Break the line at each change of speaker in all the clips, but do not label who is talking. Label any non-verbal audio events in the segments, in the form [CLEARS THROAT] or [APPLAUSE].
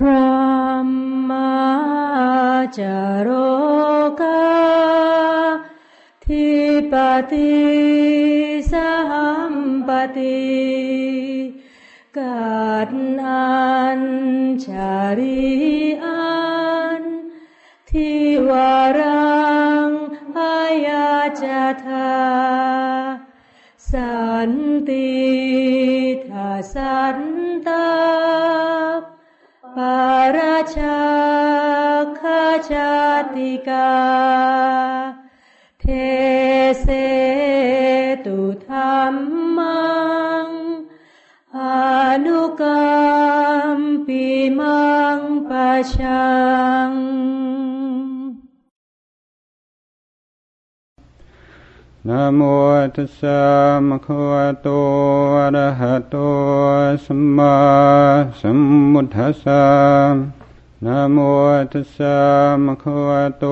พระมาจาโรกาทิปติสัมปติกัดอันชาริอันทิวารังอายาจทาสันติทาสัน ราชาคาชาติกา เทเสตุธรรมัง อนุกรรมปิมังปะชัง
นะโมตัสสะมะคะวะโตอะระหะโตสัมมาสัมพุทธัสสะนะโมตัสสะมะคะวะโต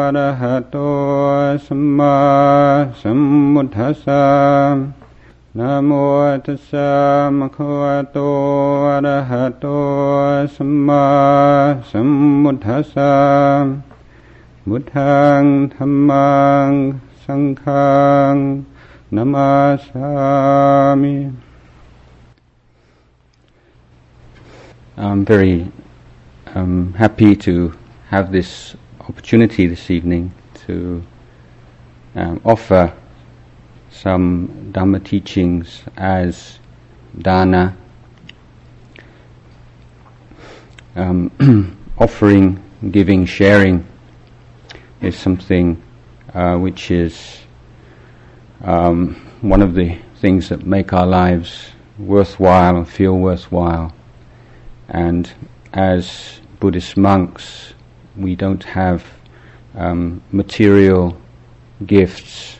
อะระหะโตสัมมาสัมพุทธัสสะนะโมตัสสะมะคะวะโตอะระหะโตสัมมาสัมพุทธัสสะบุทังธรรมัง सङ्घां नमासामि I'm very um, happy to have this opportunity this evening to um, offer some Dhamma teachings as dana, um, [CLEARS THROAT] offering, giving, sharing is something uh, which is um, one of the things that make our lives worthwhile and feel worthwhile. And as Buddhist monks, we don't have um, material gifts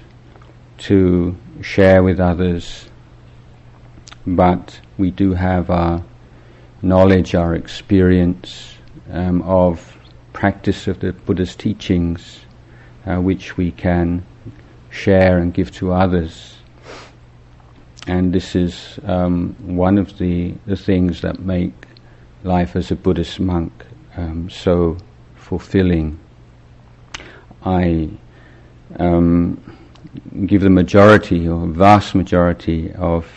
to share with others, but we do have our knowledge, our experience um, of practice of the Buddha's teachings, uh, which we can share and give to others. And this is um, one of the, the things that make life as a Buddhist monk um, so fulfilling. I um, give the majority or vast majority of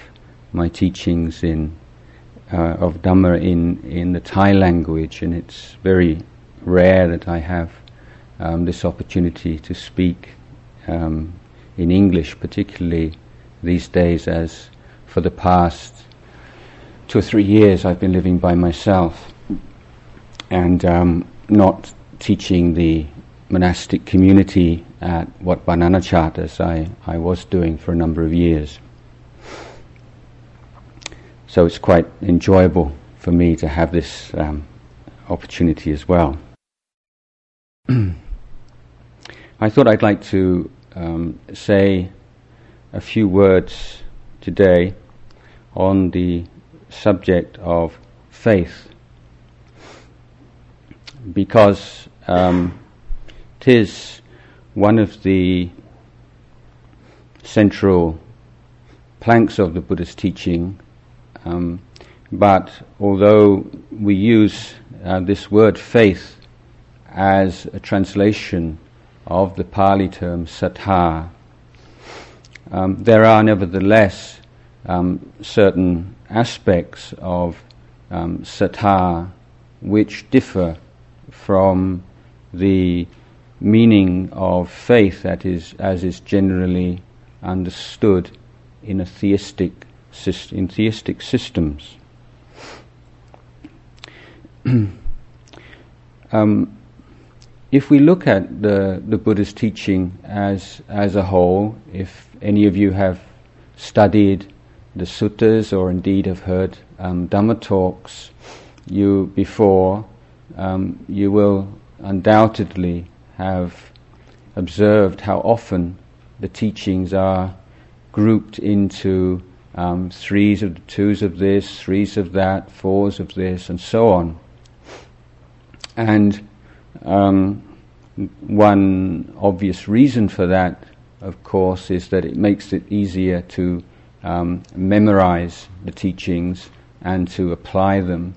my teachings in uh, of Dhamma in, in the Thai language, and it's very rare that I have um, this opportunity to speak um, in English, particularly these days, as for the past two or three years I've been living by myself and um, not teaching the monastic community at what Pah Nanachat I, I was doing for a number of years. So it's quite enjoyable for me to have this um, opportunity as well. [CLEARS THROAT] I thought I'd like to um, say a few words today on the subject of faith because um, it is one of the central planks of the Buddhist teaching. Um, but although we use uh, this word faith as a translation of the Pali term saddha, um, there are nevertheless um, certain aspects of um, which differ from the meaning of faith that is as is generally understood in a theistic in theistic systems. [CLEARS THROAT] um, if we look at the, the Buddha's teaching as as a whole, if any of you have studied the suttas or indeed have heard um, Dhamma talks you before, um, you will undoubtedly have observed how often the teachings are grouped into um, threes of the twos of this, threes of that, fours of this, and so on. And um, one obvious reason for that, of course, is that it makes it easier to um, memorize the teachings and to apply them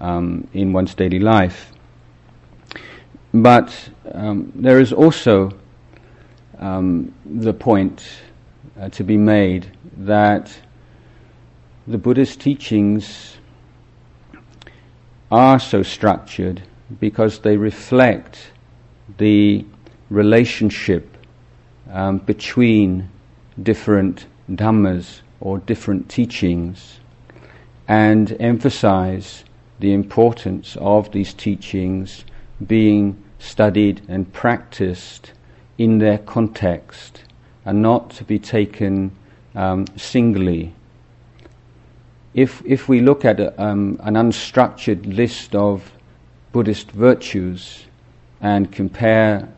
um, in one's daily life. But um, there is also um, the point uh, to be made that the Buddha's teachings are so structured because they reflect the relationship um, between different dhammas or different teachings and emphasize the importance of these teachings being studied and practiced in their context and not to be taken um, singly. If, if we look at a, um, an unstructured list of Buddhist virtues and compare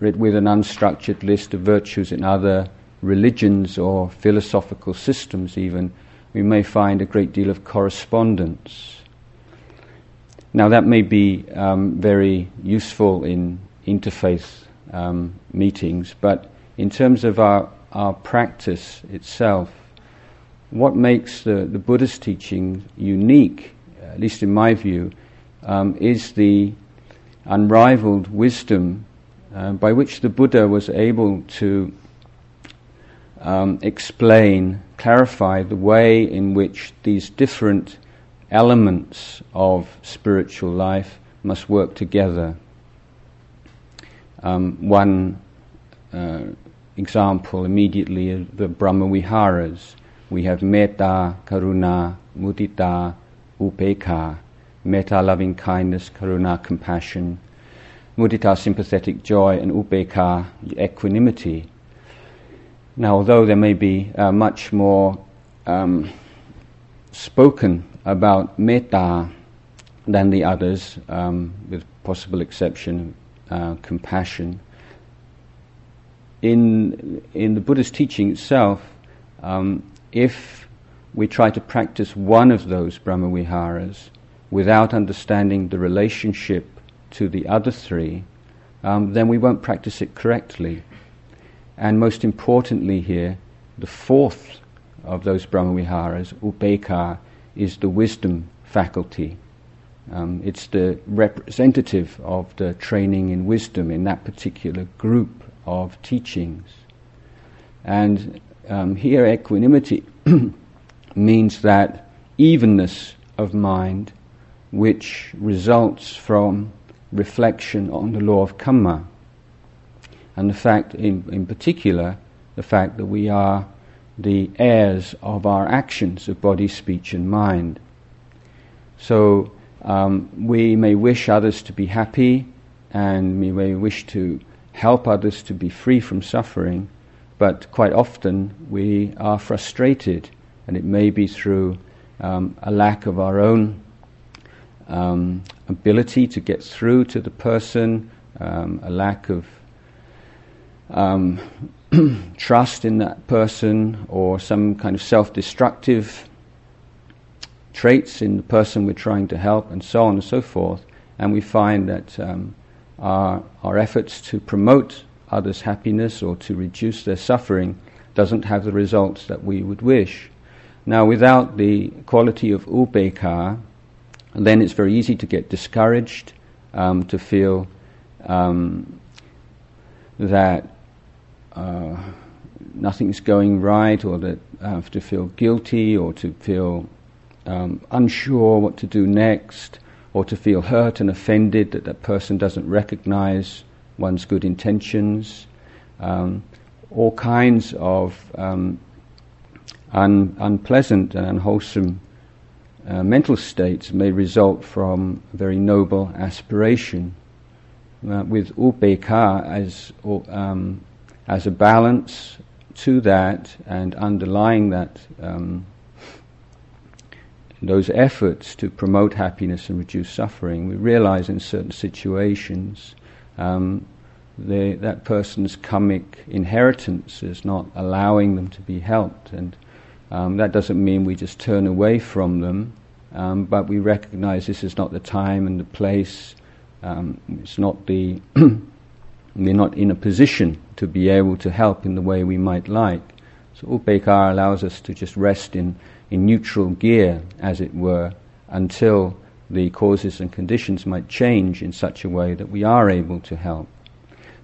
it with an unstructured list of virtues in other religions or philosophical systems, even, we may find a great deal of correspondence. Now, that may be um, very useful in interfaith um, meetings, but in terms of our, our practice itself, what makes the, the Buddhist teaching unique, at least in my view, um, is the unrivaled wisdom uh, by which the Buddha was able to um, explain, clarify the way in which these different elements of spiritual life must work together. Um, one uh, example immediately is the Brahma Viharas. We have Metta, Karuna, Mudita, Upekkha. Metta, loving kindness, Karuna, compassion. Mudita, sympathetic joy, and Upekkha, equanimity. Now, although there may be uh, much more um, spoken about metta than the others, um, with possible exception uh, compassion. In, in the Buddhist teaching itself, um, if we try to practice one of those Brahmaviharas without understanding the relationship to the other three, um, then we won't practice it correctly. And most importantly, here, the fourth of those Brahmaviharas, Upekkha, is the wisdom faculty. Um, it's the representative of the training in wisdom in that particular group of teachings. And um, here, equanimity [CLEARS THROAT] means that evenness of mind which results from reflection on the law of karma. And the fact, in, in particular, the fact that we are the heirs of our actions of body, speech, and mind. So um, we may wish others to be happy, and we may wish to help others to be free from suffering, but quite often we are frustrated, and it may be through um, a lack of our own um, ability to get through to the person, um, a lack of um, [CLEARS THROAT] trust in that person or some kind of self destructive traits in the person we're trying to help, and so on and so forth. And we find that um, our, our efforts to promote others' happiness or to reduce their suffering doesn't have the results that we would wish. Now, without the quality of upekkha, then it's very easy to get discouraged, um, to feel um, that uh, nothing's going right, or that to feel guilty, or to feel um, unsure what to do next, or to feel hurt and offended that that person doesn't recognize one's good intentions. Um, all kinds of um, un- unpleasant and unwholesome uh, mental states may result from a very noble aspiration. Uh, with upekkha as um, as a balance to that and underlying that um, those efforts to promote happiness and reduce suffering, we realize in certain situations um, they, that person's karmic inheritance is not allowing them to be helped. And um, that doesn't mean we just turn away from them, um, but we recognize this is not the time and the place. Um, it's not the [CLEARS THROAT] we're not in a position to be able to help in the way we might like. So upekkha allows us to just rest in, in neutral gear, as it were, until the causes and conditions might change in such a way that we are able to help.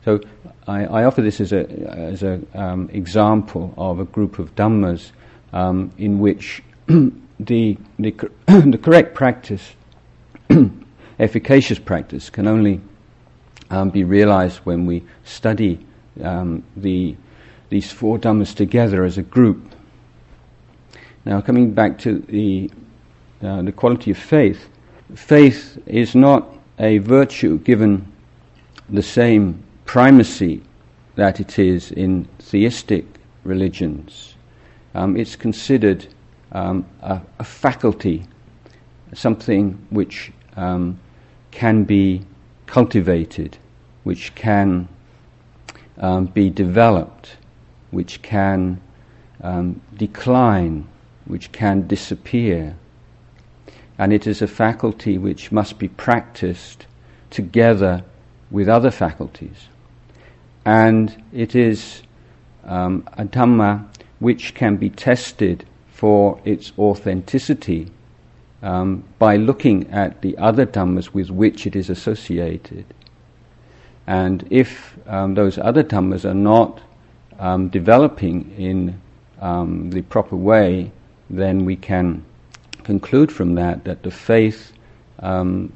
So I, I offer this as a as a um, example of a group of dhammas um, in which [CLEARS THROAT] the the, [CLEARS THROAT] the correct practice, [CLEARS THROAT] efficacious practice, can only um, be realized when we study um, the these four dhammas together as a group. Now, coming back to the uh, the quality of faith, faith is not a virtue given the same primacy that it is in theistic religions. Um, it's considered um, a, a, faculty, something which um, can be cultivated, which can um, be developed, which can um, decline, which can disappear. And it is a faculty which must be practiced together with other faculties. And it is um, a Dhamma which can be tested for its authenticity um, by looking at the other Dhammas with which it is associated. And if um, those other Dhammas are not um, developing in um, the proper way, then we can conclude from that that the faith um,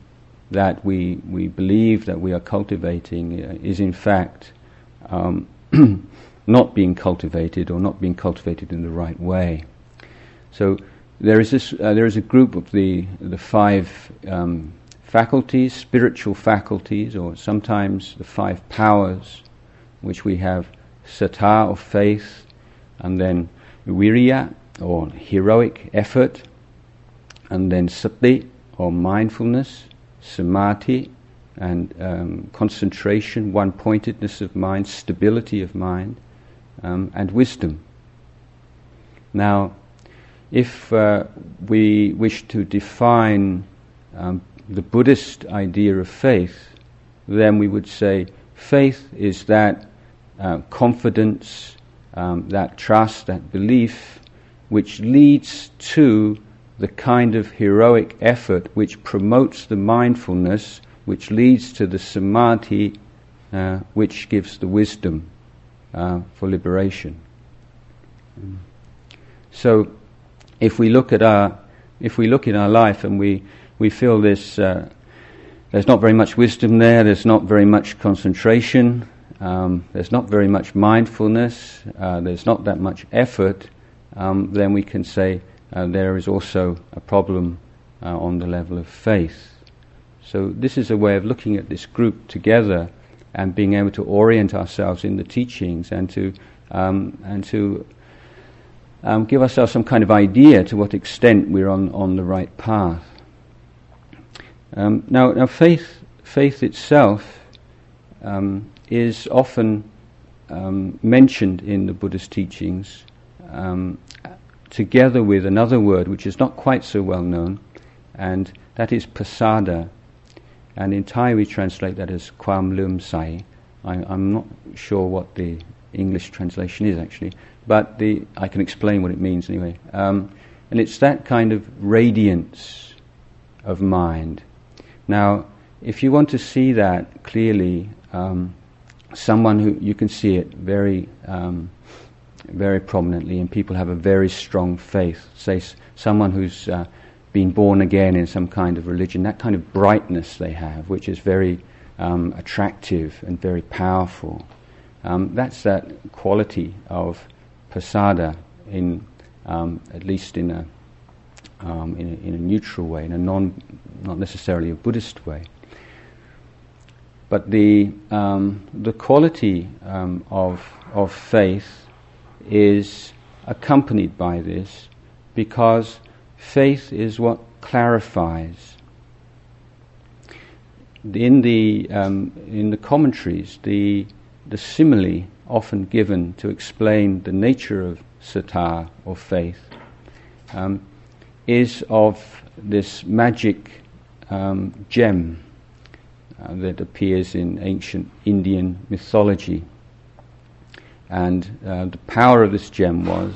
that we, we believe that we are cultivating uh, is in fact um, [CLEARS THROAT] not being cultivated or not being cultivated in the right way. So there is this, uh, there is a group of the the five um, faculties, spiritual faculties, or sometimes the five powers, which we have saddha or faith, and then virya or heroic effort, and then sati or mindfulness, samadhi and um, concentration, one pointedness of mind, stability of mind, um, and wisdom. Now, if uh, we wish to define um, the Buddhist idea of faith, then we would say faith is that uh, confidence, um, that trust, that belief, which leads to the kind of heroic effort which promotes the mindfulness, which leads to the samadhi, uh, which gives the wisdom uh, for liberation. So, if we look at our, if we look in our life and we we feel this, uh, there's not very much wisdom there. There's not very much concentration. Um, there's not very much mindfulness. Uh, there's not that much effort. Um, then we can say uh, there is also a problem uh, on the level of faith. So this is a way of looking at this group together and being able to orient ourselves in the teachings and to um, and to um, give ourselves some kind of idea to what extent we're on, on the right path. Um, now, now, faith faith itself um, is often um, mentioned in the Buddhist teachings um, together with another word which is not quite so well known, and that is pasada. And in Thai we translate that as kwam lum sai. I, am not sure what the English translation is actually, but the, I can explain what it means anyway. Um, and it's that kind of radiance of mind. Now, if you want to see that clearly, um, someone who you can see it very um, very prominently, and people have a very strong faith. Say someone who's uh, been born again in some kind of religion, that kind of brightness they have, which is very um, attractive and very powerful. Um, that's that quality of pasada, in um, at least in a, um, in a, in a neutral way, in a non, not necessarily a Buddhist way. But the um, the quality um, of of faith is accompanied by this because faith is what clarifies. In the, um, in the commentaries, the, the simile often given to explain the nature of saddha or faith um, is of this magic um, gem uh, that appears in ancient Indian mythology. And uh, the power of this gem was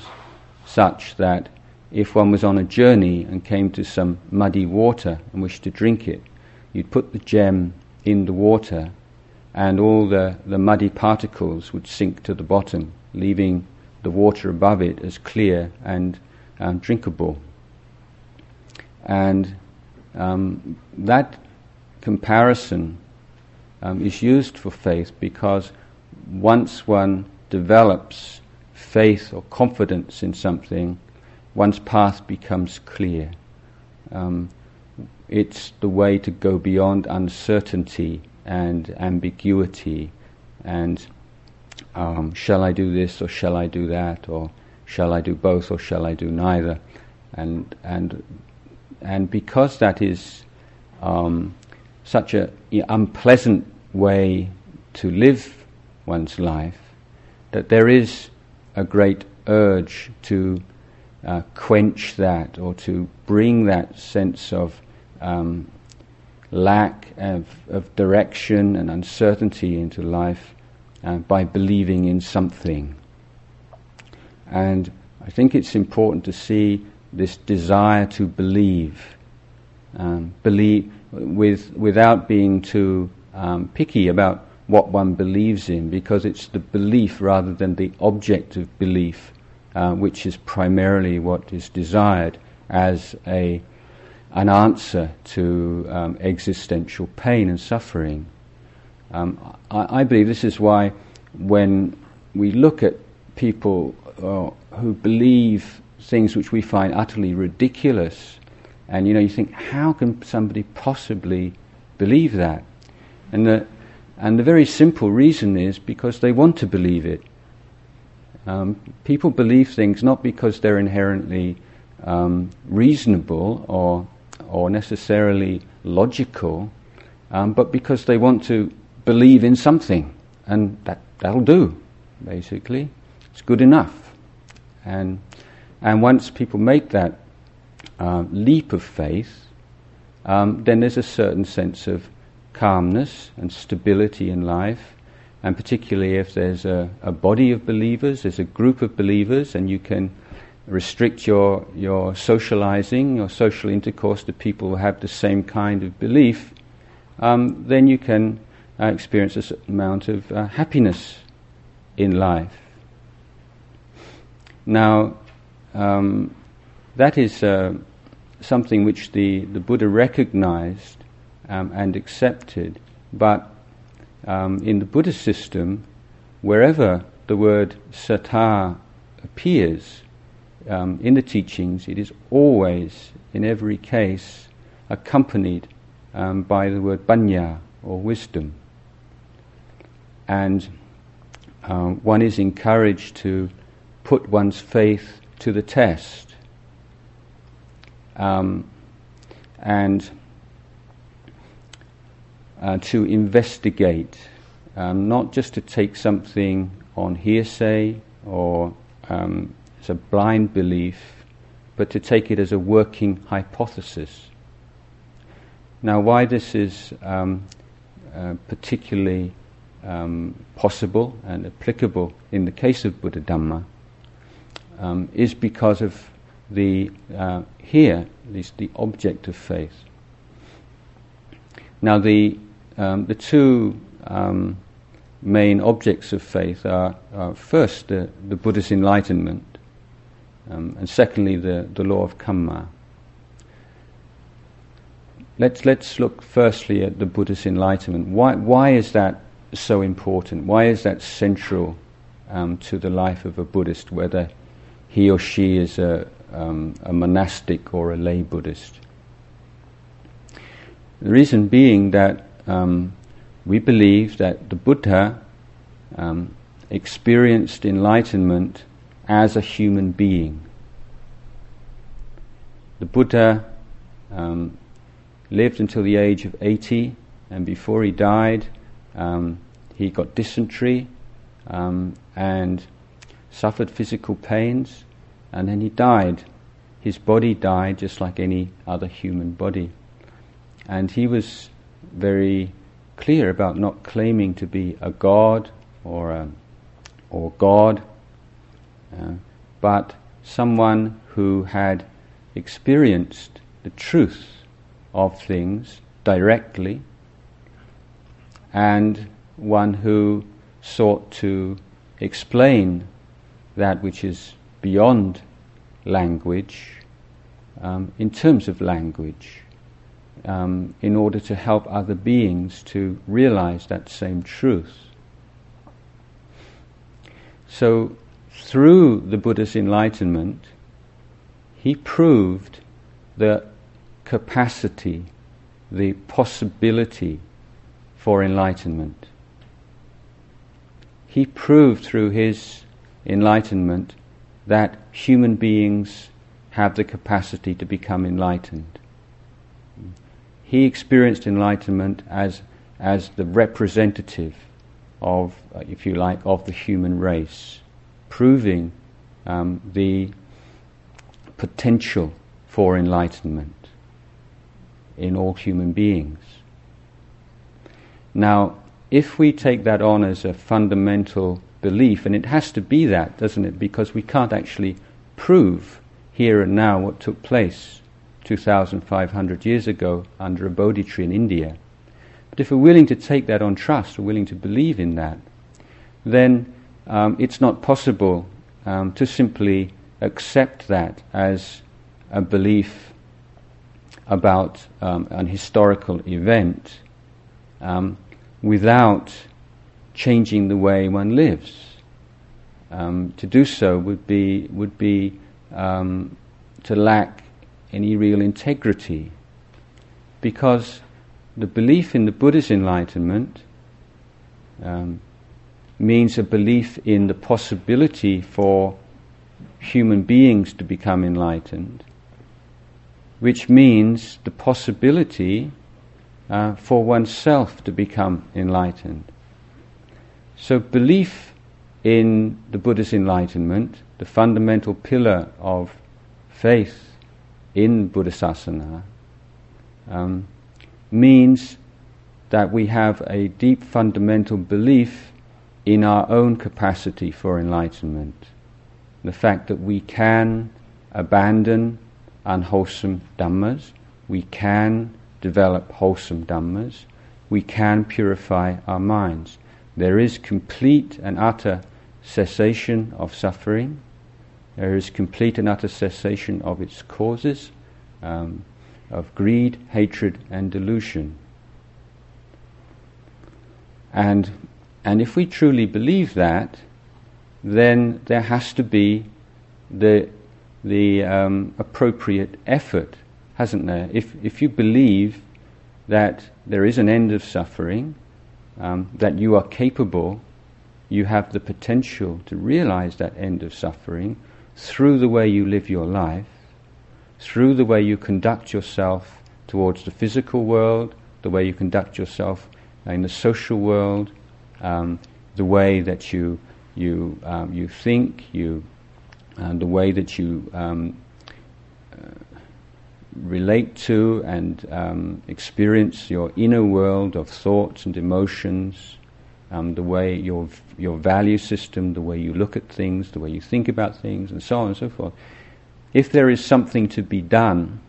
such that if one was on a journey and came to some muddy water and wished to drink it, you'd put the gem in the water and all the, the muddy particles would sink to the bottom, leaving the water above it as clear and um, drinkable. And um, that comparison um, is used for faith because once one develops faith or confidence in something, one's path becomes clear. Um, it's the way to go beyond uncertainty and ambiguity and um, shall I do this or shall I do that or shall I do both or shall I do neither and and and because that is um, such an unpleasant way to live one's life that there is a great urge to uh, quench that or to bring that sense of um, lack of, of, direction and uncertainty into life uh, by believing in something. And I think it's important to see this desire to believe, um, believe with, without being too um, picky about what one believes in, because it's the belief rather than the object of belief uh, which is primarily what is desired as a, an answer to um, existential pain and suffering. Um, I, I, believe this is why when we look at people uh, who believe things which we find utterly ridiculous, and you know, you think, how can somebody possibly believe that? And the, and the very simple reason is because they want to believe it. Um, people believe things not because they're inherently um, reasonable or, or necessarily logical, um, but because they want to believe in something, and that, that'll do, basically. It's good enough. And, and once people make that uh, leap of faith, um, then there's a certain sense of calmness and stability in life, and particularly if there's a, a body of believers, there's a group of believers, and you can restrict your, your socializing, your social intercourse to people who have the same kind of belief, um, then you can uh, experience a certain amount of uh, happiness in life. Now, um, that is uh, something which the, the Buddha recognized um, and accepted, but um, in the Buddhist system, wherever the word saddha appears um, in the teachings, it is always, in every case, accompanied um, by the word panya or wisdom. And um, one is encouraged to put one's faith to the test. Um, and uh, to investigate, um, not just to take something on hearsay or um, as a blind belief, but to take it as a working hypothesis. Now, why this is um, uh, particularly um, possible and applicable in the case of Buddha Dhamma um, is because of the uh, here, at least the object of faith. Now, the um, the two um, main objects of faith are, are first the, the, Buddha's enlightenment, um, and secondly the, the law of karma. Let's, let's look firstly at the Buddha's enlightenment. Why, why is that so important? Why is that central um, to the life of a Buddhist, whether he or she is a, um, a monastic or a lay Buddhist? The reason being that um, we believe that the Buddha um, experienced enlightenment as a human being. The Buddha um, lived until the age of 80, and before he died, um, he got dysentery um, and suffered physical pains, and then he died. His body died just like any other human body. And he was very clear about not claiming to be a god or a, or God, uh, but someone who had experienced the truth of things directly, and one who sought to explain that which is beyond language um, in terms of language um, in order to help other beings to realize that same truth. So, through the Buddha's enlightenment, he proved the capacity, the possibility for enlightenment. He proved through his enlightenment that human beings have the capacity to become enlightened. He experienced enlightenment as, as the representative of, uh, if you like, of the human race, proving um, the potential for enlightenment in all human beings. Now, if we take that on as a fundamental belief, and it has to be that, doesn't it? Because we can't actually prove here and now what took place 2,500 years ago under a Bodhi tree in India. But if we're willing to take that on trust, we're willing to believe in that, then um, it's not possible um, to simply accept that as a belief about um, an historical event um, without changing the way one lives. Um, to do so would be would be um, to lack any real integrity. Because the belief in the Buddha's enlightenment um, means a belief in the possibility for human beings to become enlightened, which means the possibility uh, for oneself to become enlightened. So, belief in the Buddha's enlightenment the fundamental pillar of faith in Buddhasasana um, means that we have a deep fundamental belief in our own capacity for enlightenment. The fact that we can abandon unwholesome dhammas, we can develop wholesome dhammas, we can purify our minds. There is complete and utter cessation of suffering, there is complete and utter cessation of its causes, um, of greed, hatred, and delusion. And, and if we truly believe that, then there has to be the, the um, appropriate effort, hasn't there? If, if you believe that there is an end of suffering, um, that you are capable, you have the potential to realize that end of suffering, through the way you live your life, through the way you conduct yourself towards the physical world, the way you conduct yourself in the social world, um, the way that you you um, you think, you and the way that you um, uh, relate to and um, experience your inner world of thoughts and emotions, um, the way your your value system, the way you look at things, the way you think about things, and so on and so forth. If there is something to be done,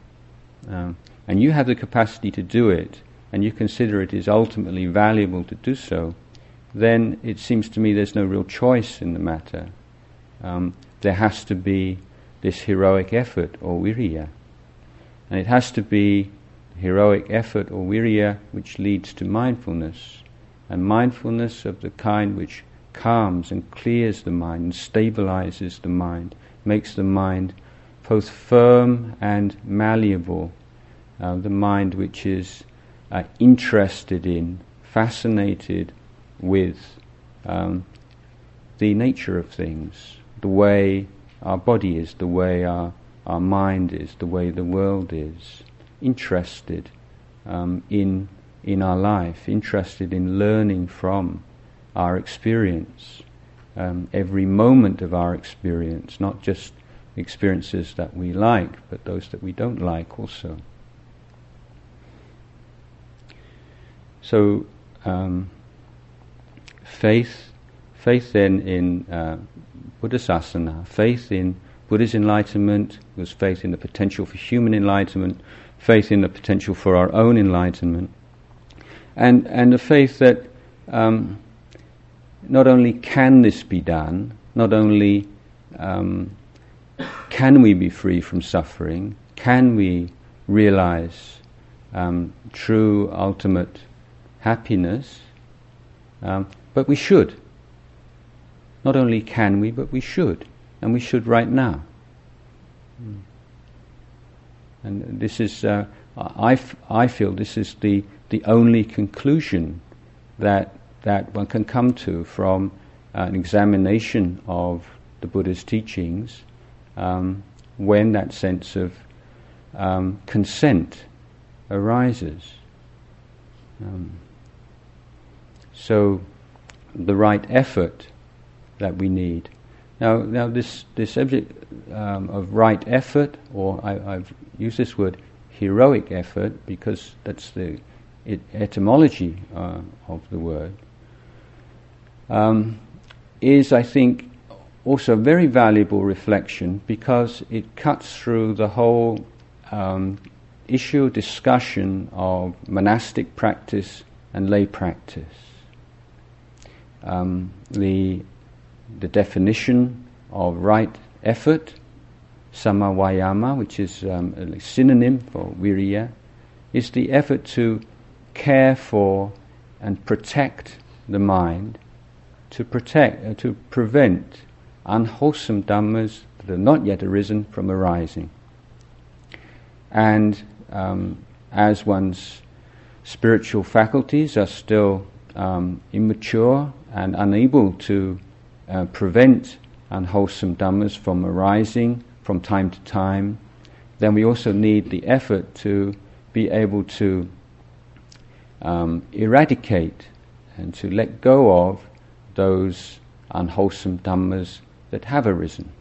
um, and you have the capacity to do it, and you consider it is ultimately valuable to do so, then it seems to me there's no real choice in the matter. Um, there has to be this heroic effort or viriya. And it has to be heroic effort or viriya which leads to mindfulness and mindfulness of the kind which calms and clears the mind and stabilizes the mind, makes the mind both firm and malleable, uh, the mind which is uh, interested in, fascinated with um, the nature of things, the way our body is, the way our, our mind is, the way the world is, interested um, in in our life, interested in learning from our experience, um, every moment of our experience, not just experiences that we like, but those that we don't like also. So, um, faith, faith then in uh, Buddhasasana, faith in Buddha's enlightenment, was faith in the potential for human enlightenment, faith in the potential for our own enlightenment, and and the faith that um, not only can this be done, not only um, can we be free from suffering, can we realize um, true ultimate happiness, um, but we should. Not only can we, but we should, and we should right now. Mm. And this is, uh, I, f- I feel this is the, the only conclusion that, that one can come to from an examination of the Buddha's teachings um, when that sense of um, consent arises. Um, so, the right effort that we need. Now, now this, this subject um, of right effort, or I, have used this word heroic effort because that's the it, etymology uh, of the word, um, is, I think, also a very valuable reflection because it cuts through the whole um, issue discussion of monastic practice and lay practice. Um, the, the definition of right effort, samavayama, which is um, a synonym for viriya, is the effort to care for and protect the mind, to protect, uh, to prevent unwholesome dhammas that have not yet arisen from arising. And um, as one's spiritual faculties are still um, immature and unable to uh, prevent unwholesome dhammas from arising from time to time, then we also need the effort to be able to um, eradicate and to let go of those unwholesome dhammas that have arisen.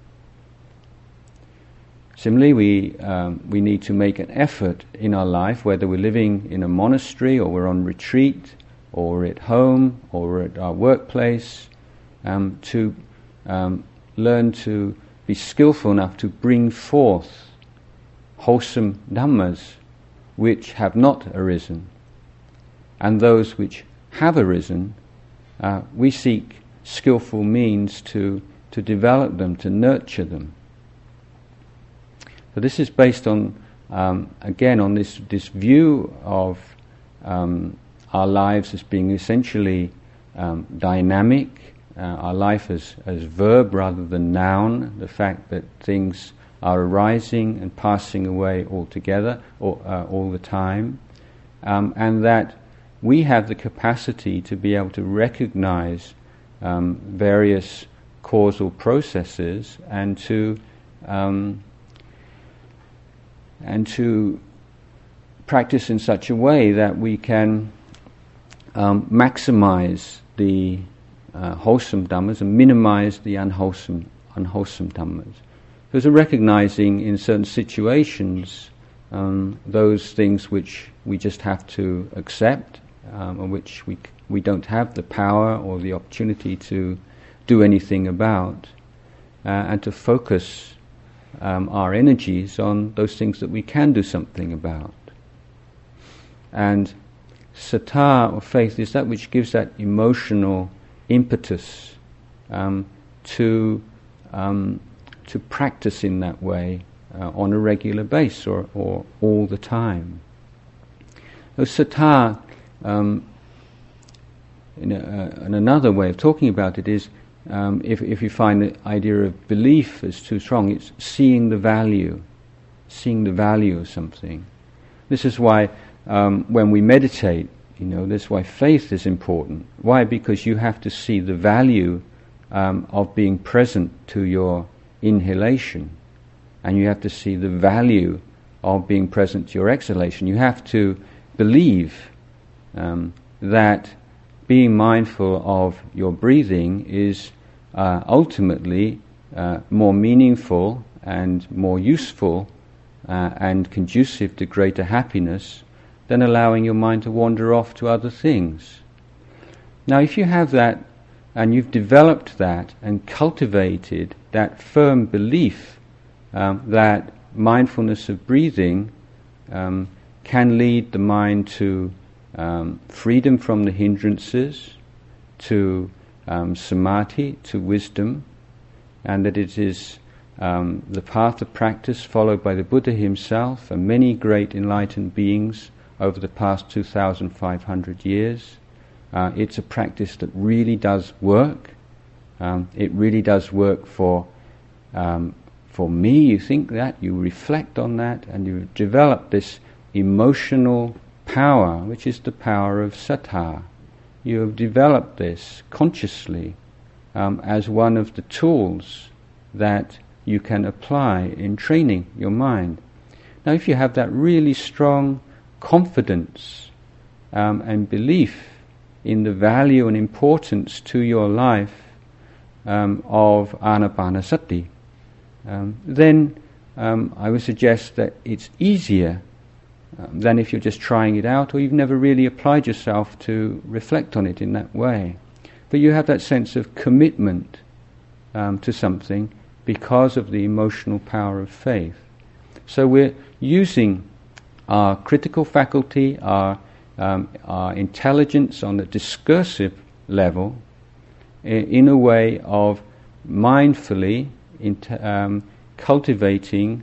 Similarly, we, um, we need to make an effort in our life, whether we're living in a monastery or we're on retreat or at home or at our workplace, um, to um, learn to be skillful enough to bring forth wholesome dhammas which have not arisen. And those which have arisen, uh, we seek skillful means to to develop them, to nurture them. So this is based on, um, again, on this, this view of um, our lives as being essentially um, dynamic, uh, our life as, as verb rather than noun, the fact that things are arising and passing away altogether, or, uh, all the time, um, and that we have the capacity to be able to recognize um, various causal processes and to um, and to practice in such a way that we can um, maximize the uh, wholesome dhammas and minimize the unwholesome unwholesome dhammas. Because recognizing in certain situations um, those things which we just have to accept, um, and which we we don't have the power or the opportunity to do anything about, uh, and to focus um, our energies on those things that we can do something about. And saddha or faith is that which gives that emotional impetus um, to um, to practice in that way uh, on a regular basis or, or all the time. So saddha, um, in, a, uh, another way of talking about it, is um, if, if you find the idea of belief is too strong, it's seeing the value, seeing the value of something. This is why um, when we meditate, you know, that's why faith is important. Why? Because you have to see the value um, of being present to your inhalation, and you have to see the value of being present to your exhalation. You have to believe um, that being mindful of your breathing is uh, ultimately uh, more meaningful and more useful uh, and conducive to greater happiness than allowing your mind to wander off to other things. Now, if you have that and you've developed that and cultivated that firm belief um, that mindfulness of breathing um, can lead the mind to um, freedom from the hindrances, to um, samadhi, to wisdom, and that it is um, the path of practice followed by the Buddha himself and many great enlightened beings over the past 2,500 years. Uh, it's a practice that really does work. Um, it really does work for um, for me. You think that, you reflect on that, and you develop this emotional power, which is the power of saddha. You have developed this consciously um, as one of the tools that you can apply in training your mind. Now, if you have that really strong confidence um, and belief in the value and importance to your life um, of anapanasati, um, then um, I would suggest that it's easier um, than if you're just trying it out or you've never really applied yourself to reflect on it in that way. But you have that sense of commitment um, to something because of the emotional power of faith. So we're using our critical faculty, our, um, our intelligence on the discursive level, in, a way of mindfully um, cultivating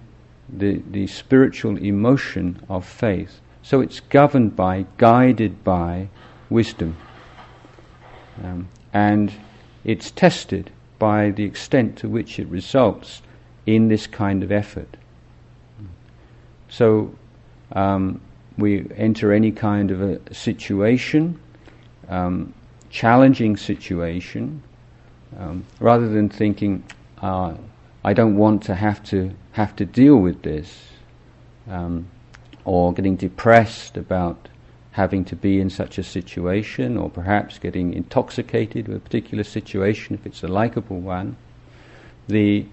the, the spiritual emotion of faith. So it's governed by, guided by wisdom. Um, and it's tested by the extent to which it results in this kind of effort. So um, we enter any kind of a situation, um, challenging situation, um, rather than thinking, uh, I don't want to have to have to deal with this, um, or getting depressed about having to be in such a situation, or perhaps getting intoxicated with a particular situation if it's a likable one. The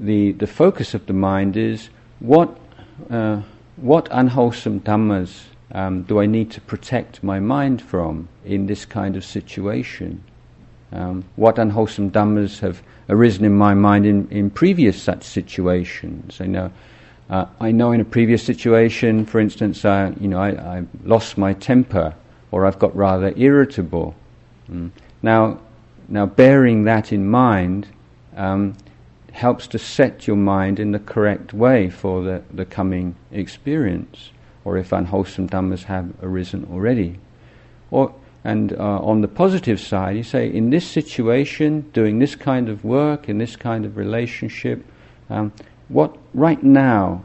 the the focus of the mind is what uh, what unwholesome dhammas um, do I need to protect my mind from in this kind of situation? Um, what unwholesome dhammas have arisen in my mind in, in previous such situations? I know, uh, I know in a previous situation, for instance, I, you know, I, I lost my temper, or I've got rather irritable. Mm. Now, now bearing that in mind um, helps to set your mind in the correct way for the, the coming experience, or if unwholesome dhammas have arisen already. Or and uh, on the positive side, you say, in this situation, doing this kind of work, in this kind of relationship, um, what right now,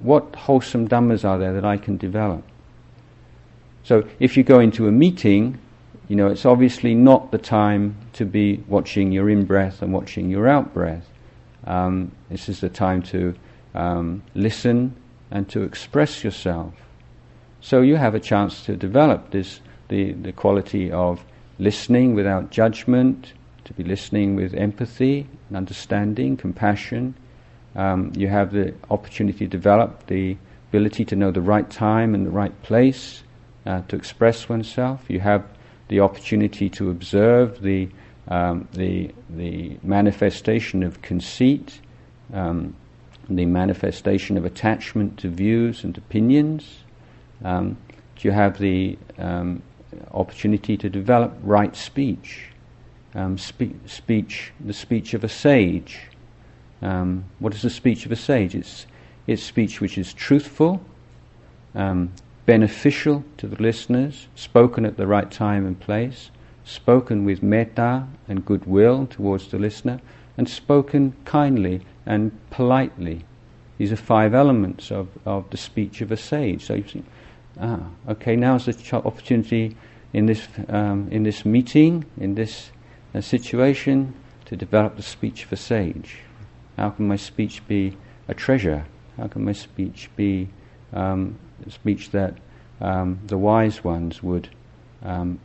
what wholesome dhammas are there that I can develop? So if you go into a meeting, you know, it's obviously not the time to be watching your in breath and watching your out breath. Um, this is the time to um, listen and to express yourself. So you have a chance to develop this the, the quality of listening without judgment, to be listening with empathy and understanding, compassion. Um, you have the opportunity to develop the ability to know the right time and the right place uh, to express oneself. You have the opportunity to observe the um, the the manifestation of conceit, um, the manifestation of attachment to views and opinions. Um, you have the um, opportunity to develop right speech, um, spe- speech, the speech of a sage. Um, what is the speech of a sage? It's, it's speech which is truthful, um, beneficial to the listeners, spoken at the right time and place, spoken with metta and goodwill towards the listener, and spoken kindly and politely. These are five elements of, of the speech of a sage. So ah, okay, is the ch- opportunity in this, um, in this meeting, in this uh, situation, to develop the speech of a sage. How can my speech be a treasure? How can my speech be um, speech that um, the wise ones would um,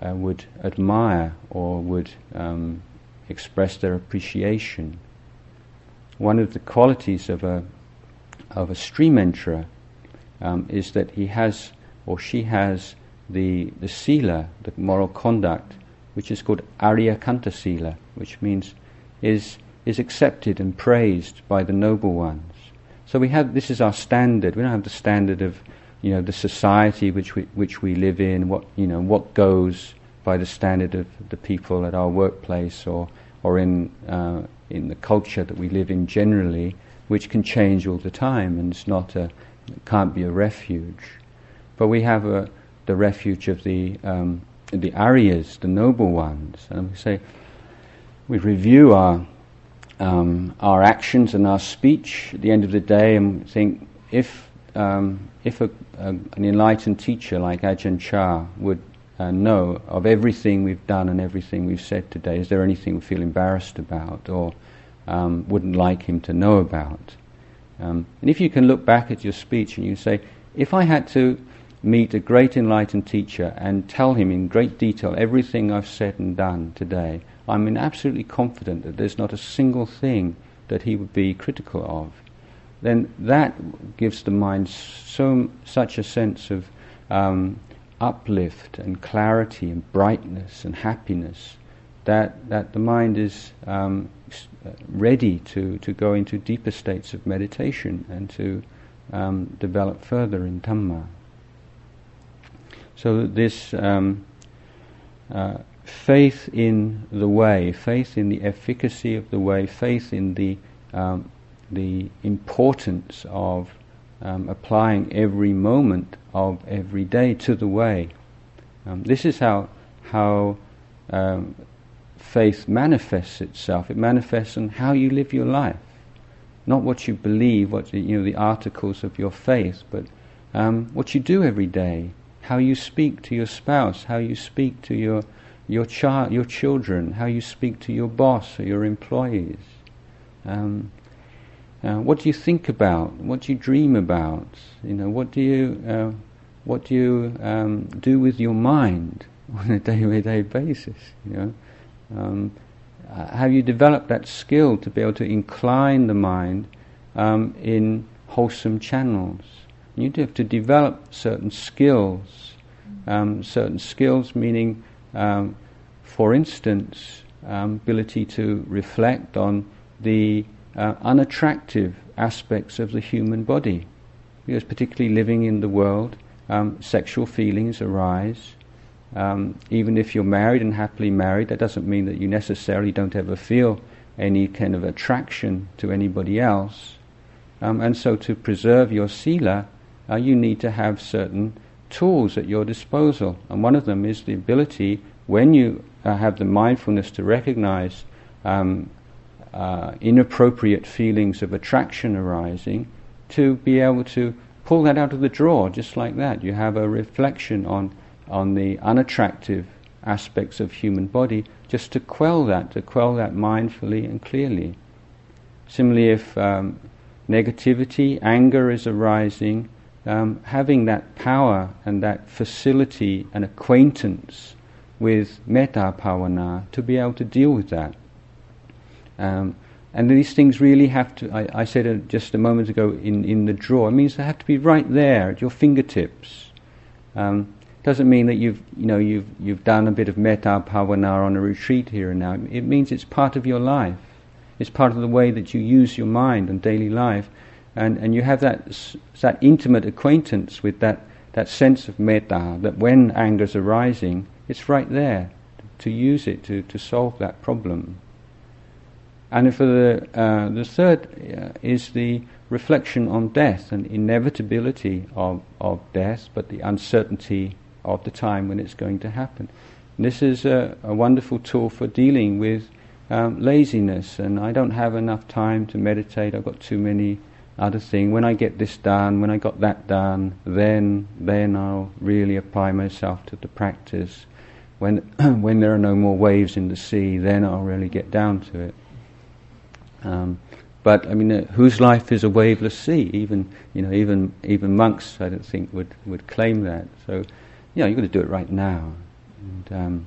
uh, would admire or would um, express their appreciation? One of the qualities of a of a stream enterer um, is that he has or she has the, the sila, the moral conduct, which is called Aryakanta sila, which means is, is accepted and praised by the noble ones. So we have this is our standard. We don't have the standard of you know the society which we which we live in. What you know what goes by the standard of the people at our workplace or or in uh, in the culture that we live in generally, which can change all the time and it's not a it can't be a refuge. But we have a, the refuge of the um, the Aryas, the noble ones, and we say we review our um, our actions and our speech at the end of the day and think if um, if a, a, an enlightened teacher like Ajahn Chah would uh, know of everything we've done and everything we've said today, is there anything we feel embarrassed about or um, wouldn't like him to know about? Um, and if you can look back at your speech and you say, if I had to meet a great enlightened teacher and tell him in great detail everything I've said and done today, I'm absolutely confident that there's not a single thing that he would be critical of. Then that gives the mind so such a sense of um, uplift and clarity and brightness and happiness that that the mind is um, ready to, to go into deeper states of meditation and to um, develop further in Dhamma. So this um, uh, faith in the way, faith in the efficacy of the way, faith in the um, the importance of um, applying every moment of every day to the way. Um, this is how how faith manifests itself. It manifests in how you live your life, not what you believe, what you know, the articles of your faith, but um, what you do every day, how you speak to your spouse, how you speak to your your child, your children, how you speak to your boss or your employees. Um, uh, what do you think about? What do you dream about? You know, what do you uh, what do you um, do with your mind [LAUGHS] on a day-by-day basis? You know, um, have you developed that skill to be able to incline the mind um, in wholesome channels? You have to develop certain skills. Um, certain skills meaning, um, for instance, um, ability to reflect on the uh, unattractive aspects of the human body. Because particularly living in the world, um, sexual feelings arise. Um, even if you're married and happily married, that doesn't mean that you necessarily don't ever feel any kind of attraction to anybody else. Um, and so, to preserve your sila, uh, you need to have certain tools at your disposal. And one of them is the ability, when you uh, have the mindfulness to recognize um, uh, inappropriate feelings of attraction arising, to be able to pull that out of the drawer just like that. You have a reflection on, on the unattractive aspects of human body, just to quell that, to quell that mindfully and clearly. Similarly, if um, negativity, anger is arising, um, having that power and that facility and acquaintance with metta bhavana to be able to deal with that. Um, and these things really have to, I, I said just a moment ago, in, in the drawer, it means they have to be right there at your fingertips. Um, doesn't mean that you've, you know, you've, you've done a bit of metta bhavana on a retreat here and now. It means it's part of your life. It's part of the way that you use your mind in daily life and, and you have that, that intimate acquaintance with that, that sense of metta, that when anger's arising, it's right there to use it to, to solve that problem. And for the, uh, the third uh, is the reflection on death and inevitability of, of death, but the uncertainty of the time when it's going to happen. And this is a, a, wonderful tool for dealing with um, laziness, and I don't have enough time to meditate, I've got too many other things. When I get this done, when I got that done, then then I'll really apply myself to the practice. When [CLEARS THROAT] when there are no more waves in the sea, then I'll really get down to it. Um, but I mean, uh, whose life is a waveless sea? Even you know, even even monks, I don't think would would claim that. So, you know, you've got to do it right now. And, um,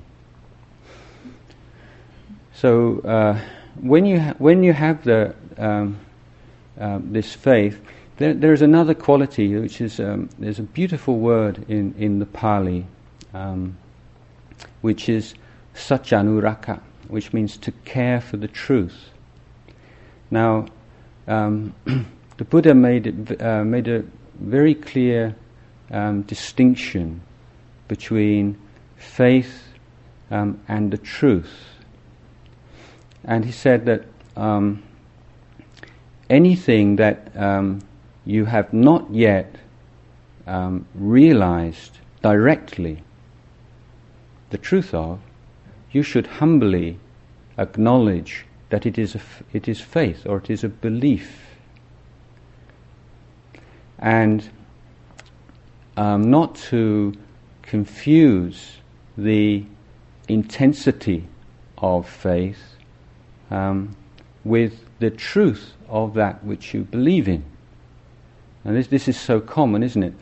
so uh, when you ha- when you have the um, um, this faith, there, there's another quality which is um, there's a beautiful word in, in the Pali, um, which is satyanuraka, which means to care for the truth. Now, um, [CLEARS THROAT] the Buddha made, it, uh, made a very clear um, distinction between faith um, and the truth. And he said that um, anything that um, you have not yet um, realized directly the truth of, you should humbly acknowledge that it is, it is faith or it is a belief. And um, not to confuse the intensity of faith um, with the truth of that which you believe in. And this, this is so common, isn't it?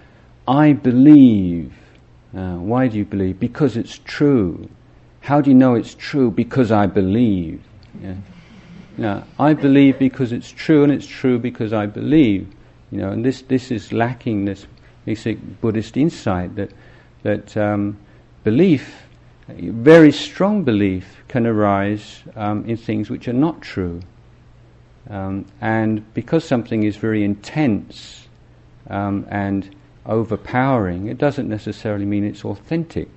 I believe. Uh, why do you believe? Because it's true. How do you know it's true? Because I believe. Yeah. I believe because it's true, and it's true because I believe. You know, and this, this is lacking this basic Buddhist insight that that um, belief, very strong belief, can arise um, in things which are not true. Um, and because something is very intense um, and overpowering, it doesn't necessarily mean it's authentic.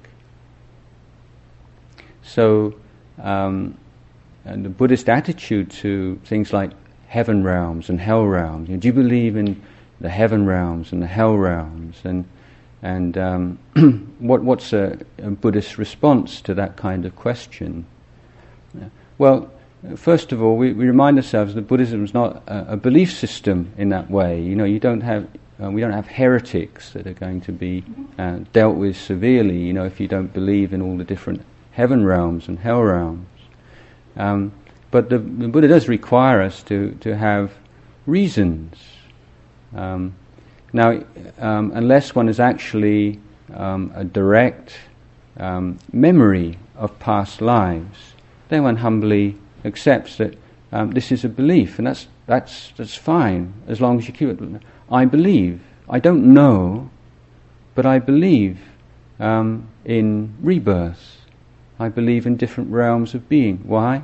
So, um, the Buddhist attitude to things like heaven realms and hell realms. You know, do you believe in the heaven realms and the hell realms? And and um, [CLEARS THROAT] what, what's a, a, Buddhist response to that kind of question? Well, first of all, we, we remind ourselves that Buddhism is not a, a, belief system in that way. You know, you don't have uh, we don't have heretics that are going to be uh, dealt with severely. You know, if you don't believe in all the different heaven realms and hell realms. Um, but the, the, Buddha does require us to, to have reasons. Um, now, um, unless one is actually um, a direct um, memory of past lives, then one humbly accepts that um, this is a belief, and that's, that's, that's fine as long as you keep it. I believe. I don't know, but I believe um, in rebirth. I believe in different realms of being. Why?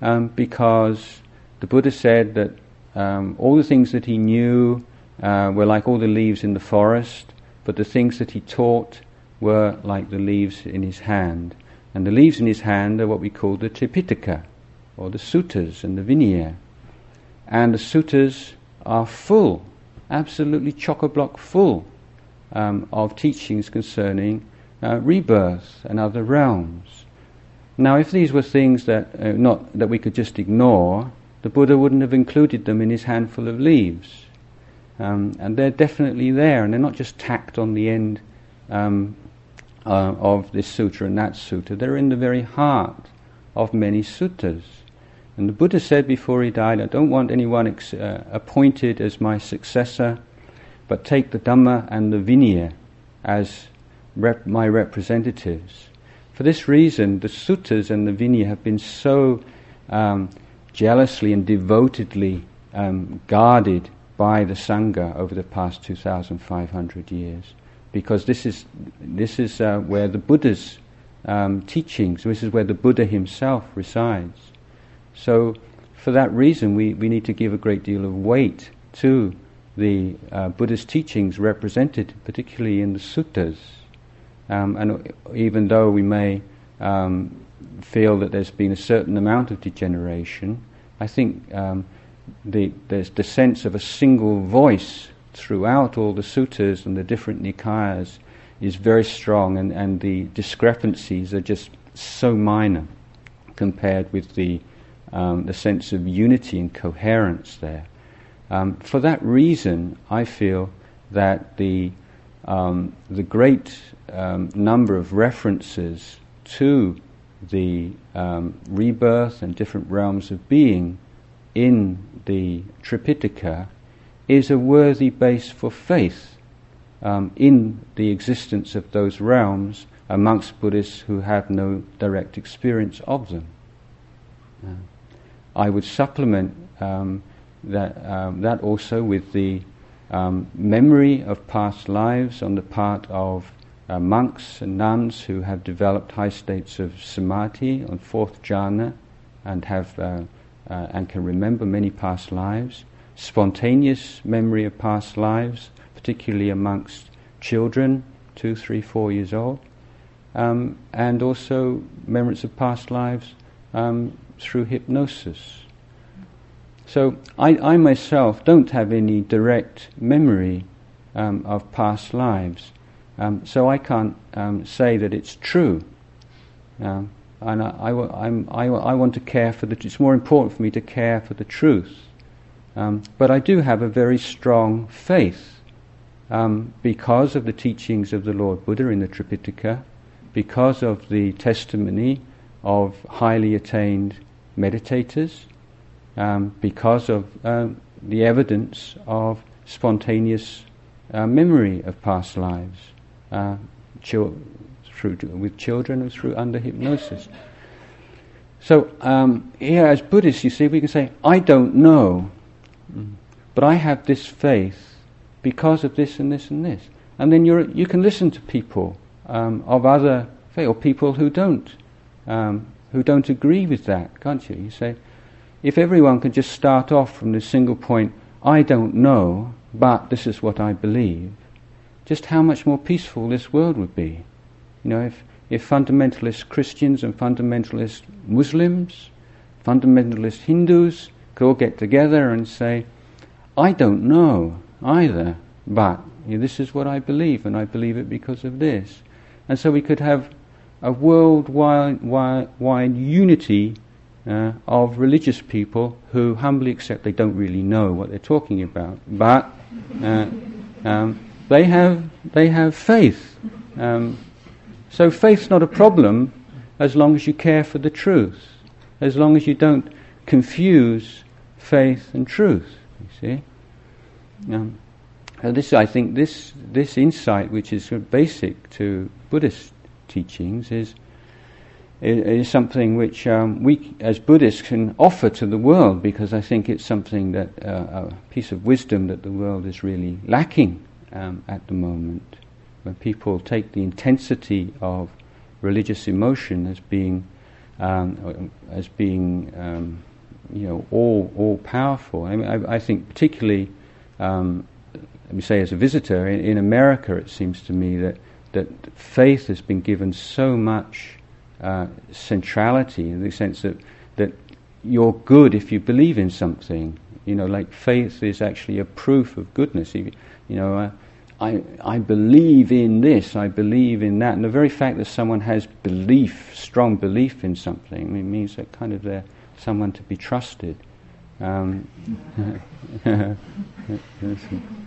Um, because the Buddha said that all the things that he knew uh, were like all the leaves in the forest, but the things that he taught were like the leaves in his hand. And the leaves in his hand are what we call the Tripitaka, or the suttas and the Vinaya. And the suttas are full, absolutely chock-a-block full um, of teachings concerning uh, rebirth and other realms. Now, if these were things that uh, not that we could just ignore, the Buddha wouldn't have included them in his handful of leaves. Um, and they're definitely there, and they're not just tacked on the end um, uh, of this sutra and that sutra. They're in the very heart of many suttas. And the Buddha said before he died, I don't want anyone ex- uh, appointed as my successor, but take the Dhamma and the Vinaya as rep- my representatives. For this reason, the suttas and the Vinaya have been so um, jealously and devotedly um, guarded by the Sangha over the past 2,500 years. Because this is, this is uh, where the Buddha's um, teachings, this is where the Buddha himself resides. So, for that reason, we, we need to give a great deal of weight to the uh, Buddha's teachings represented, particularly in the suttas. Um, and even though we may um, feel that there's been a certain amount of degeneration, I think um, the, there's the sense of a single voice throughout all the suttas and the different nikayas is very strong, and, and the discrepancies are just so minor compared with the, um, the sense of unity and coherence there. Um, for that reason, I feel that the, um, the great um, number of references to the um, rebirth and different realms of being in the Tripitaka is a worthy base for faith um, in the existence of those realms amongst Buddhists who have no direct experience of them. Uh, I would supplement um, that, um, that also with the um, memory of past lives on the part of uh, monks and nuns who have developed high states of samadhi on fourth jhana and have uh, uh, and can remember many past lives, spontaneous memory of past lives, particularly amongst children, two, three, four years old, um, and also memories of past lives um, through hypnosis. So I, I, myself don't have any direct memory um, of past lives, um, so I can't um, say that it's true. And I, I, I, I, want to care for the. It's more important for me to care for the truth. Um, but I do have a very strong faith um, because of the teachings of the Lord Buddha in the Tripitaka, because of the testimony of highly attained meditators, um, because of um, the evidence of spontaneous uh, memory of past lives. Uh, through with children and through under hypnosis. So um, here, as Buddhists, you see, we can say, "I don't know, but I have this faith because of this and this and this." And then you you can listen to people um, of other faith or people who don't um, who don't agree with that, can't you? You say, if everyone could just start off from this single point, "I don't know, but this is what I believe," just how much more peaceful this world would be. You know, if, if fundamentalist Christians and fundamentalist Muslims, fundamentalist Hindus could all get together and say, I don't know either, but you know, this is what I believe, and I believe it because of this. And so we could have a worldwide wide, wide unity uh, of religious people who humbly accept they don't really know what they're talking about, but uh, um, they have they have faith. Um, so faith's not a problem as long as you care for the truth, as long as you don't confuse faith and truth. You see. Um, this, I think, this this insight, which is sort of basic to Buddhist teachings, is is something which um, we, as Buddhists, can offer to the world because I think it's something that uh, a piece of wisdom that the world is really lacking um, at the moment when people take the intensity of religious emotion as being um, as being um, you know all all powerful. I, mean, I, I think particularly um, let me say as a visitor in, in, America, it seems to me that that faith has been given so much uh, centrality in the sense that that you're good if you believe in something. You know, like faith is actually a proof of goodness. You, you know. Uh, I, I believe in this, I believe in that. And the very fact that someone has belief, strong belief in something, it means that kind of they're someone to be trusted. Um, [LAUGHS]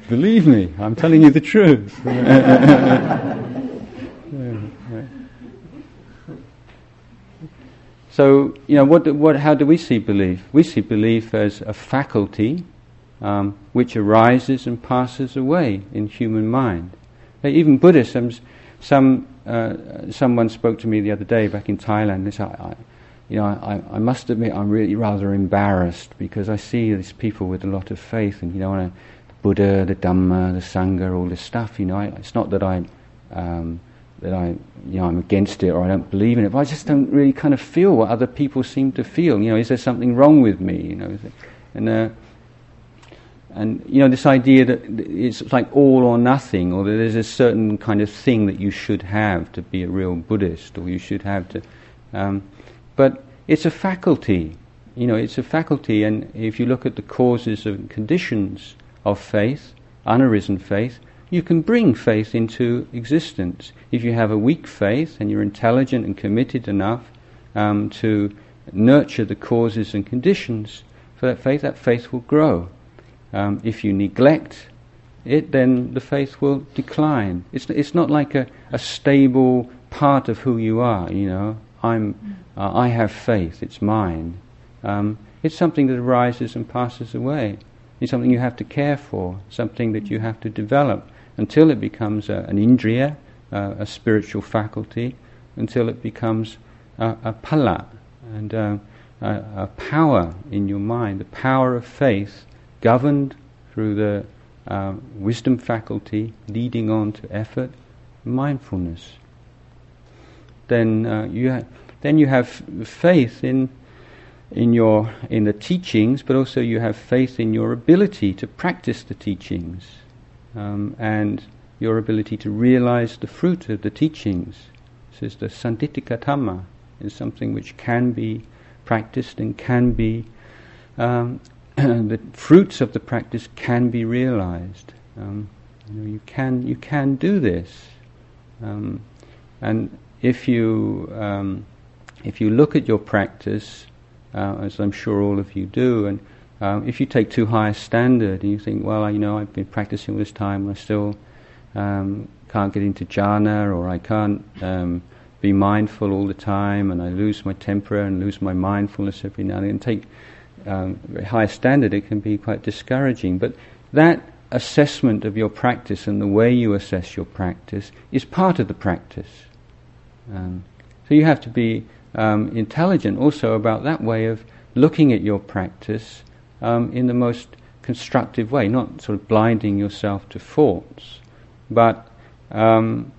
believe me, I'm telling you the truth. [LAUGHS] so, you know, what, what, how do we see belief? We see belief as a faculty um, which arises and passes away in human mind. Even Buddhism, some, uh, someone spoke to me the other day back in Thailand. They said, I, you know, I, I, must admit I'm really rather embarrassed because I see these people with a lot of faith and, you know, the Buddha, the Dhamma, the Sangha, all this stuff, you know, I, it's not that I, um, that I, you know, I'm against it or I don't believe in it, but I just don't really kind of feel what other people seem to feel. You know, is there something wrong with me? You know, and uh, and you know this idea that it's like all or nothing, or that there's a certain kind of thing that you should have to be a real Buddhist, or you should have to. Um, but it's a faculty, you know, it's a faculty, and if you look at the causes and conditions of faith, unarisen faith, you can bring faith into existence. If you have a weak faith and you're intelligent and committed enough um, to nurture the causes and conditions for that faith, that faith will grow. Um, if you neglect it, then the faith will decline. It's, it's not like a, a stable part of who you are, you know. I'm, uh, I have faith, it's mine. Um, it's something that arises and passes away. It's something you have to care for, something that you have to develop until it becomes a, an indriya, uh, a spiritual faculty, until it becomes a, a bala, and uh, a, a power in your mind, the power of faith governed through the uh, wisdom faculty, leading on to effort, mindfulness. Then uh, you ha- then you have faith in in your in the teachings, but also you have faith in your ability to practice the teachings um, and your ability to realize the fruit of the teachings. This is the Sandittika Dhamma, is something which can be practiced and can be um, [CLEARS THROAT] the fruits of the practice can be realized. Um, you, know, you, can you can do this, um, and if you um, if you look at your practice, uh, as I'm sure all of you do, and um, if you take too high a standard and you think, well, you know, I've been practicing all this time, and I still um, can't get into jhana, or I can't be mindful all the time, and I lose my temper and lose my mindfulness every now and then. Take um, very high standard, it can be quite discouraging. But that assessment of your practice and the way you assess your practice is part of the practice. Um, so you have to be um, intelligent also about that way of looking at your practice um, in the most constructive way, not sort of blinding yourself to faults, but um,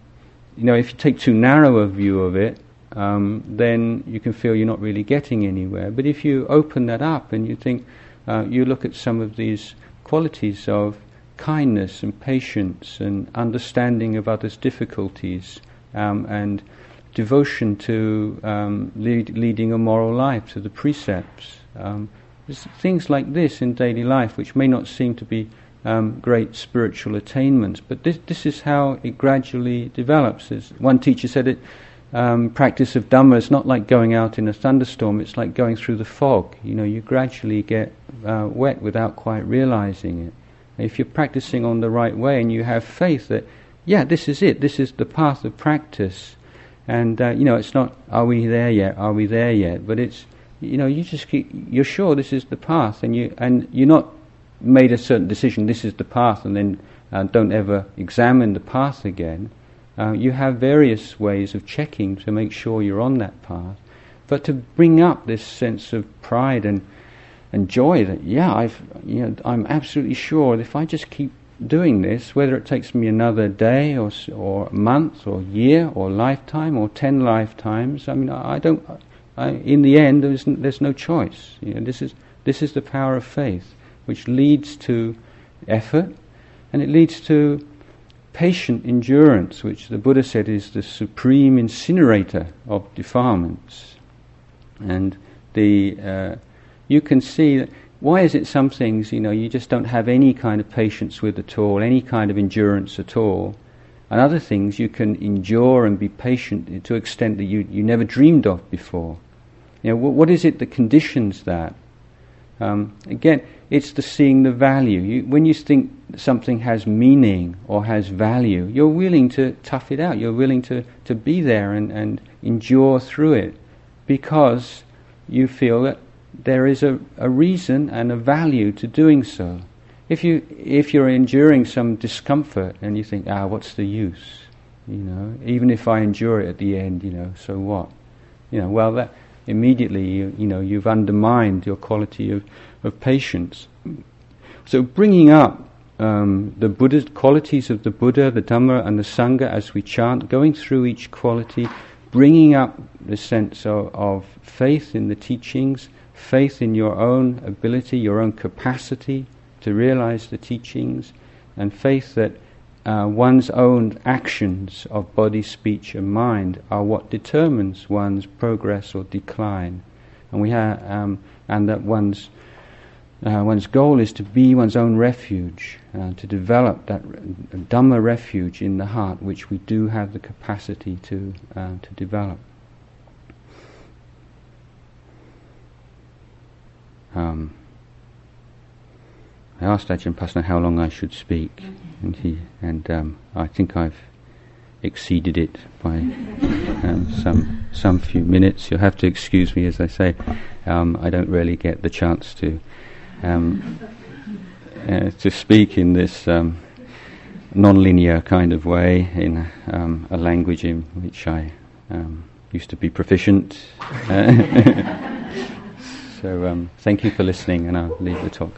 you know, if you take too narrow a view of it, um, then you can feel you're not really getting anywhere. But if you open that up and you think, uh, you look at some of these qualities of kindness and patience and understanding of others' difficulties um, and devotion to um, lead, leading a moral life, to the precepts. Um, things like this in daily life which may not seem to be um, great spiritual attainments, but this, this is how it gradually develops. As one teacher said it, um, practice of Dhamma is not like going out in a thunderstorm, it's like going through the fog. You know, you gradually get uh, wet without quite realizing it. If you're practicing on the right way and you have faith that, yeah, this is it, this is the path of practice, and uh, you know, it's not, are we there yet, are we there yet, but it's, you know, you just keep, you're sure this is the path, and you and you're not made a certain decision, this is the path, and then uh, don't ever examine the path again. Uh, you have various ways of checking to make sure you're on that path, but to bring up this sense of pride and and joy that yeah, I've you know I'm absolutely sure that if I just keep doing this, whether it takes me another day or or month or year or lifetime or ten lifetimes, I mean I, don't. I, in the end, there's there's no choice. You know, this is this is the power of faith, which leads to effort, and it leads to patient endurance, which the Buddha said is the supreme incinerator of defilements. And the uh, you can see that why is it some things you know you just don't have any kind of patience with at all, any kind of endurance at all, and other things you can endure and be patient to an extent that you you never dreamed of before. You know what is it that conditions that? Um, again, it's the seeing the value. You, when you think something has meaning or has value, you're willing to tough it out. You're willing to, to be there and, and endure through it because you feel that there is a, a reason and a value to doing so. If you if you're enduring some discomfort and you think, ah, what's the use? You know, even if I endure it at the end, you know, so what? You know, well that immediately you, you know you've undermined your quality of, of patience. So bringing up um, the Buddha qualities of the Buddha, the Dhamma, and the Sangha as we chant, going through each quality, bringing up the sense of, of faith in the teachings, faith in your own ability, your own capacity to realize the teachings, and faith that uh, one's own actions of body, speech, and mind are what determines one's progress or decline, and we ha- um, and that one's uh, one's goal is to be one's own refuge, uh, to develop that Dhamma refuge in the heart, which we do have the capacity to uh, to develop. Um, I asked Ajahn Pasanno how long I should speak, mm-hmm. and he and um, I think I've exceeded it by um, some some few minutes. You'll have to excuse me, as I say, um, I don't really get the chance to um, uh, to speak in this um, non-linear kind of way in um, a language in which I used to be proficient. [LAUGHS] so thank you for listening, and I'll leave the talk.